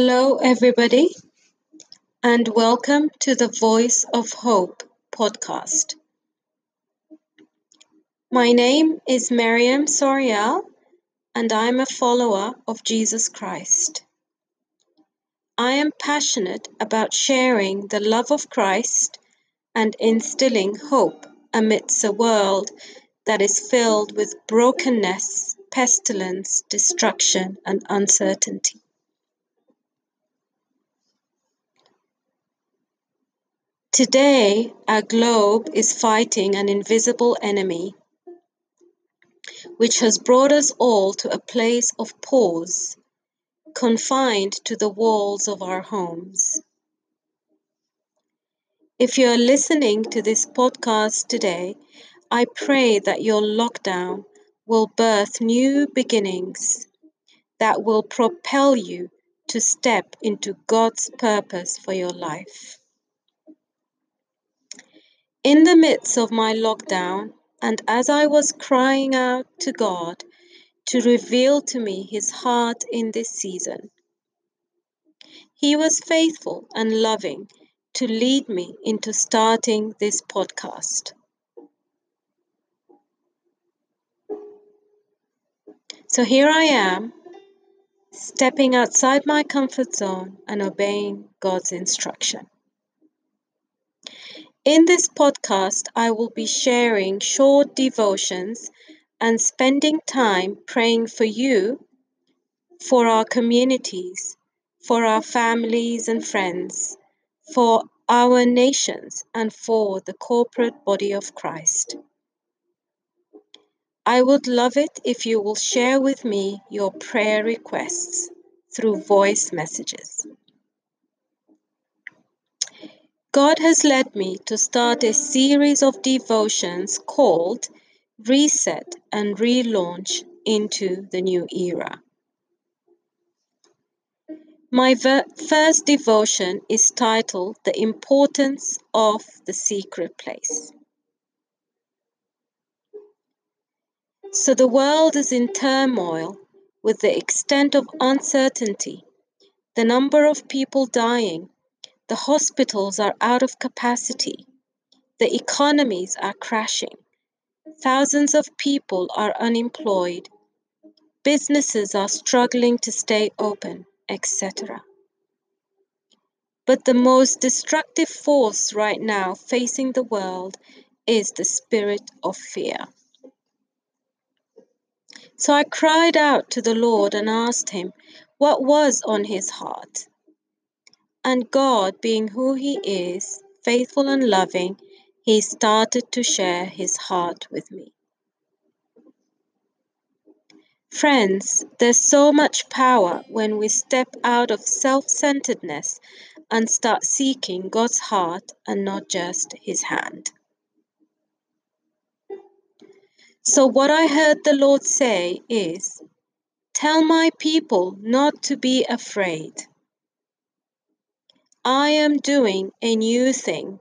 Hello, everybody, and welcome to the Voice of Hope podcast. My name is Meriam Soryal, and I'm a follower of Jesus Christ. I am passionate about sharing the love of Christ and instilling hope amidst a world that is filled with brokenness, pestilence, destruction, and uncertainty. Today, our globe is fighting an invisible enemy, which has brought us all to a place of pause, confined to the walls of our homes. If you are listening to this podcast today, I pray that your lockdown will birth new beginnings that will propel you to step into God's purpose for your life. In the midst of my lockdown, and as I was crying out to God to reveal to me His heart in this season, He was faithful and loving to lead me into starting this podcast. So here I am, stepping outside my comfort zone and obeying God's instruction. In this podcast, I will be sharing short devotions and spending time praying for you, for our communities, for our families and friends, for our nations, and for the corporate body of Christ. I would love it if you will share with me your prayer requests through voice messages. God has led me to start a series of devotions called Reset and Relaunch into the New Era. My ver- first devotion is titled The Importance of the Secret Place. So, the world is in turmoil with the extent of uncertainty, the number of people dying, the hospitals are out of capacity. The economies are crashing. Thousands of people are unemployed. Businesses are struggling to stay open, etc. But the most destructive force right now facing the world is the spirit of fear. So I cried out to the Lord and asked him what was on his heart. And God, being who He is, faithful and loving, He started to share His heart with me. Friends, there's so much power when we step out of self centeredness and start seeking God's heart and not just His hand. So, what I heard the Lord say is Tell my people not to be afraid. I am doing a new thing.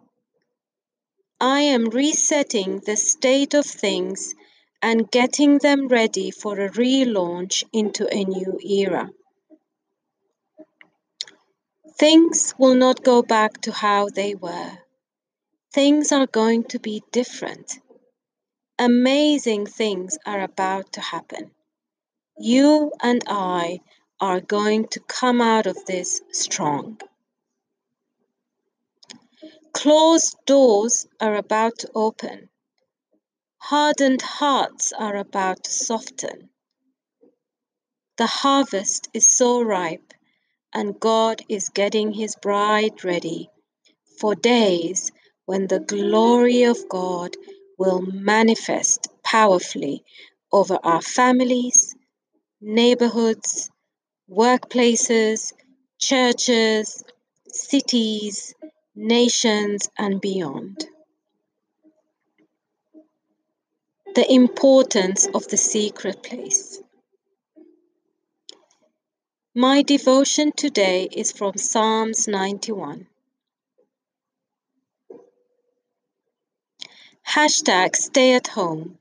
I am resetting the state of things and getting them ready for a relaunch into a new era. Things will not go back to how they were. Things are going to be different. Amazing things are about to happen. You and I are going to come out of this strong. Closed doors are about to open. Hardened hearts are about to soften. The harvest is so ripe, and God is getting his bride ready for days when the glory of God will manifest powerfully over our families, neighborhoods, workplaces, churches, cities, nations, and beyond. The importance of the secret place. My devotion today is from Psalms 91. Hashtag stay at home.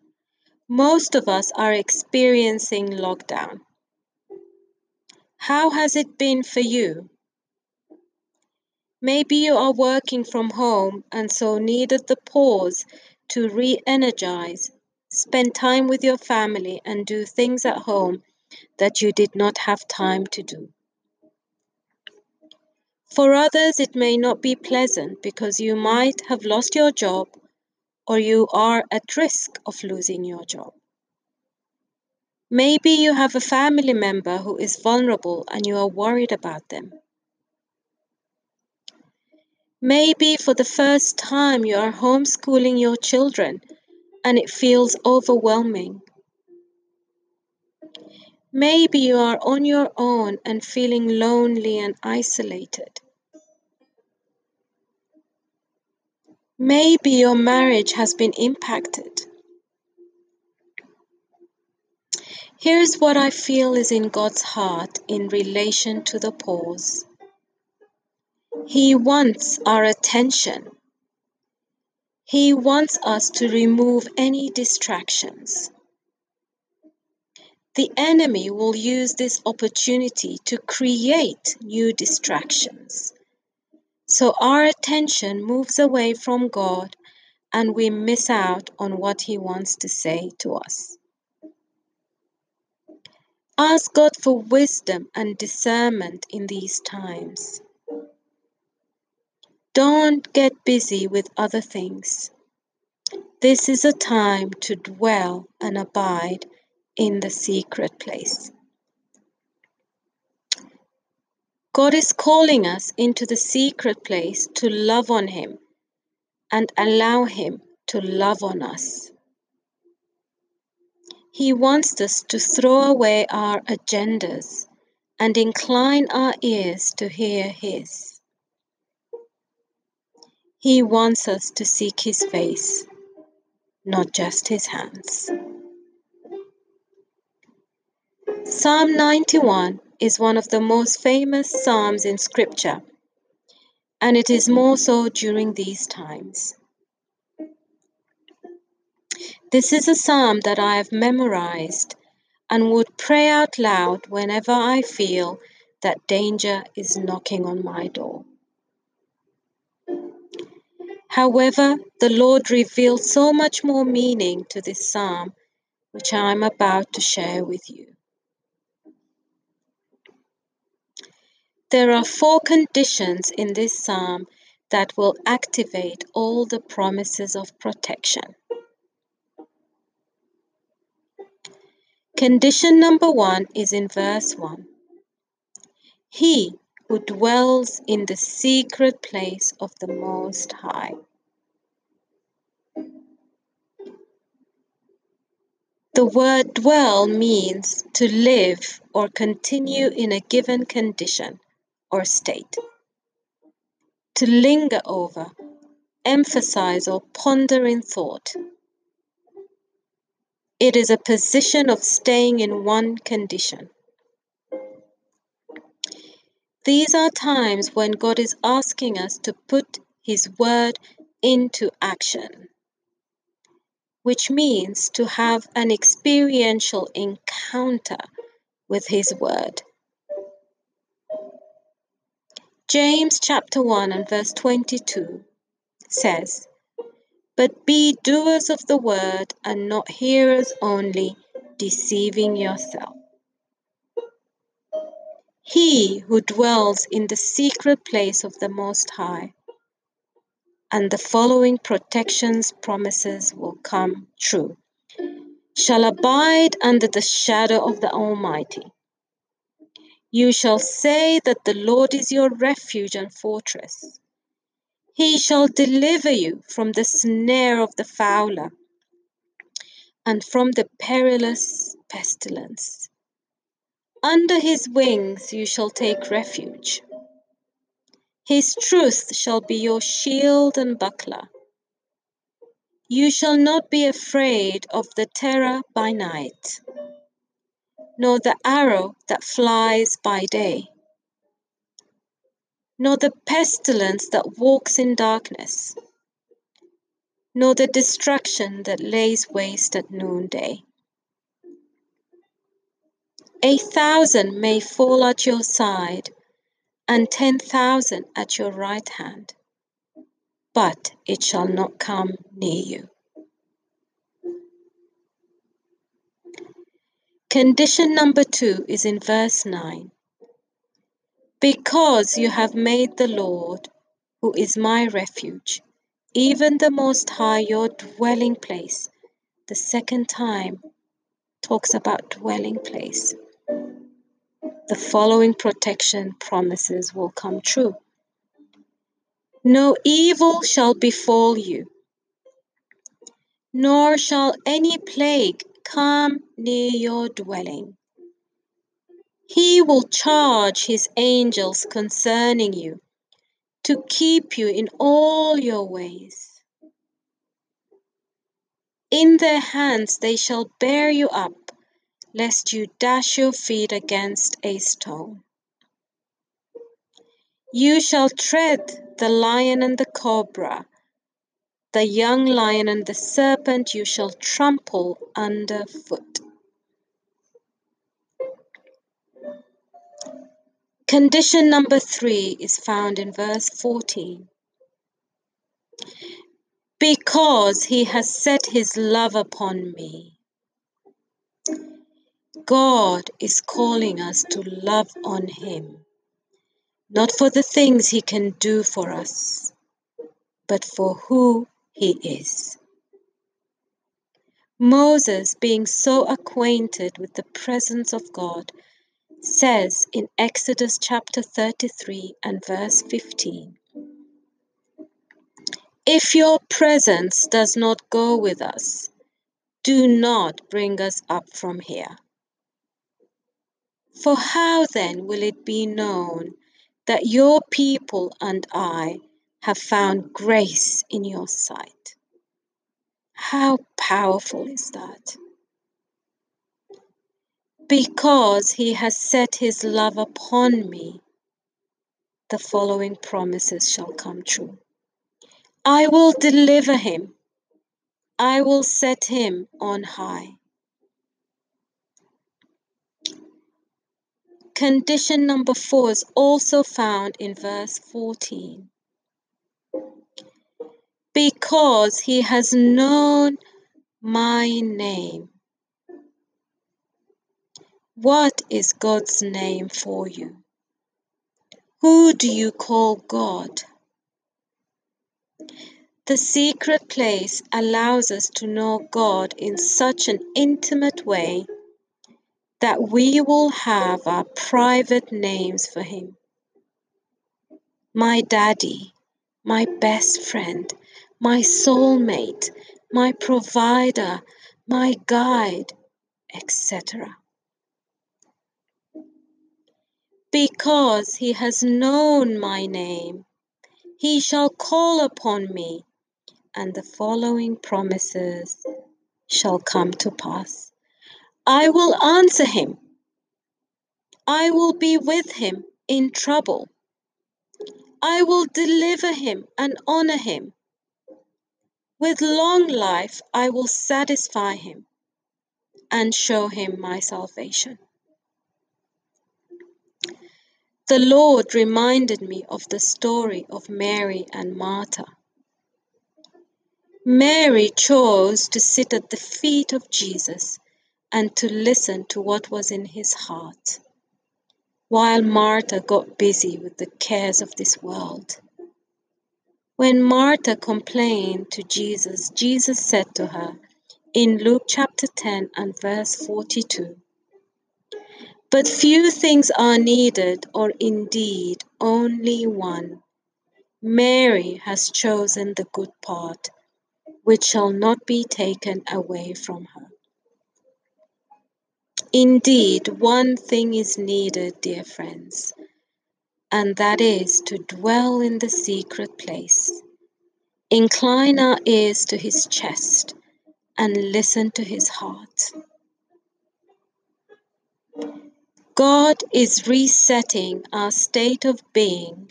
Most of us are experiencing lockdown. How has it been for you? Maybe you are working from home and so needed the pause to re energize, spend time with your family, and do things at home that you did not have time to do. For others, it may not be pleasant because you might have lost your job or you are at risk of losing your job. Maybe you have a family member who is vulnerable and you are worried about them. Maybe for the first time you are homeschooling your children and it feels overwhelming. Maybe you are on your own and feeling lonely and isolated. Maybe your marriage has been impacted. Here's what I feel is in God's heart in relation to the pause. He wants our attention. He wants us to remove any distractions. The enemy will use this opportunity to create new distractions. So our attention moves away from God and we miss out on what He wants to say to us. Ask God for wisdom and discernment in these times. Don't get busy with other things. This is a time to dwell and abide in the secret place. God is calling us into the secret place to love on Him and allow Him to love on us. He wants us to throw away our agendas and incline our ears to hear His. He wants us to seek His face, not just His hands. Psalm 91 is one of the most famous Psalms in Scripture, and it is more so during these times. This is a psalm that I have memorized and would pray out loud whenever I feel that danger is knocking on my door. However, the Lord revealed so much more meaning to this psalm, which I am about to share with you. There are four conditions in this psalm that will activate all the promises of protection. Condition number one is in verse 1. He who dwells in the secret place of the Most High. The word dwell means to live or continue in a given condition or state. To linger over, emphasize, or ponder in thought. It is a position of staying in one condition. These are times when God is asking us to put His word into action, which means to have an experiential encounter with His word. James chapter 1 and verse 22 says, but be doers of the word and not hearers only, deceiving yourself. He who dwells in the secret place of the Most High, and the following protections promises will come true, shall abide under the shadow of the Almighty. You shall say that the Lord is your refuge and fortress. He shall deliver you from the snare of the fowler and from the perilous pestilence. Under his wings you shall take refuge. His truth shall be your shield and buckler. You shall not be afraid of the terror by night, nor the arrow that flies by day nor the pestilence that walks in darkness, nor the destruction that lays waste at noonday. A thousand may fall at your side, and ten thousand at your right hand, but it shall not come near you. Condition number two is in verse 9. Because you have made the Lord, who is my refuge, even the Most High your dwelling place. The second time talks about dwelling place. The following protection promises will come true. No evil shall befall you, nor shall any plague come near your dwelling. He will charge his angels concerning you to keep you in all your ways. In their hands they shall bear you up, lest you dash your feet against a stone. You shall tread the lion and the cobra, the young lion and the serpent you shall trample under foot. Condition number three is found in verse 14. Because he has set his love upon me. God is calling us to love on him, not for the things he can do for us, but for who he is. Moses, being so acquainted with the presence of God, says in Exodus chapter 33 and verse 15 If your presence does not go with us, do not bring us up from here. For how then will it be known that your people and I have found grace in your sight? How powerful is that? Because he has set his love upon me, the following promises shall come true. I will deliver him, I will set him on high. Condition number four is also found in verse 14. Because he has known my name. What is God's name for you? Who do you call God? The secret place allows us to know God in such an intimate way that we will have our private names for Him. My daddy, my best friend, my soulmate, my provider, my guide, etc. Because he has known my name, he shall call upon me, and the following promises shall come to pass. I will answer him. I will be with him in trouble. I will deliver him and honor him. With long life I will satisfy him and show him my salvation. The Lord reminded me of the story of Mary and Martha. Mary chose to sit at the feet of Jesus and to listen to what was in his heart, while Martha got busy with the cares of this world. When Martha complained to Jesus, Jesus said to her in Luke chapter 10 and verse 42 but few things are needed, or indeed only one. Mary has chosen the good part, which shall not be taken away from her. Indeed, one thing is needed, dear friends, and that is to dwell in the secret place. Incline our ears to his chest and listen to his heart. God is resetting our state of being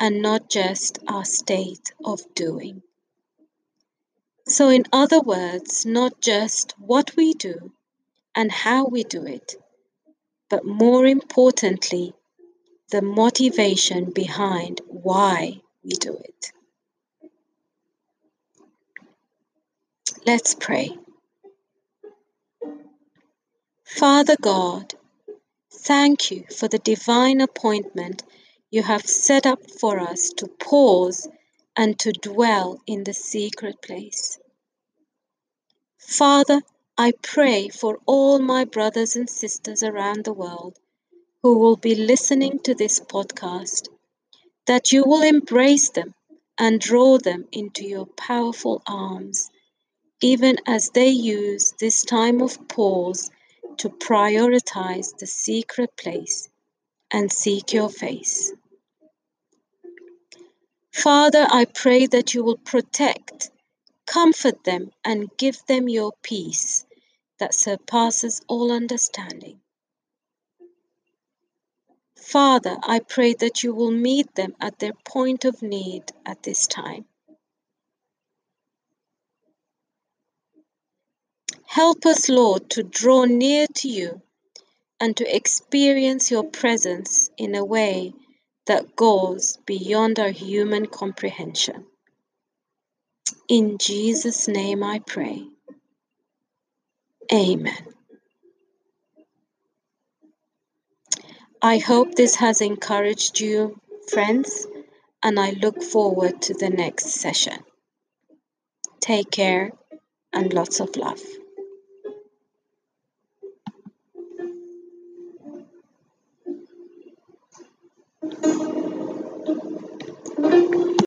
and not just our state of doing. So, in other words, not just what we do and how we do it, but more importantly, the motivation behind why we do it. Let's pray. Father God, thank you for the divine appointment you have set up for us to pause and to dwell in the secret place. Father, I pray for all my brothers and sisters around the world who will be listening to this podcast that you will embrace them and draw them into your powerful arms, even as they use this time of pause to prioritize the secret place and seek your face. Father, I pray that you will protect, comfort them, and give them your peace that surpasses all understanding. Father, I pray that you will meet them at their point of need at this time. Help us, Lord, to draw near to you and to experience your presence in a way that goes beyond our human comprehension. In Jesus' name I pray. Amen. I hope this has encouraged you, friends, and I look forward to the next session. Take care and lots of love.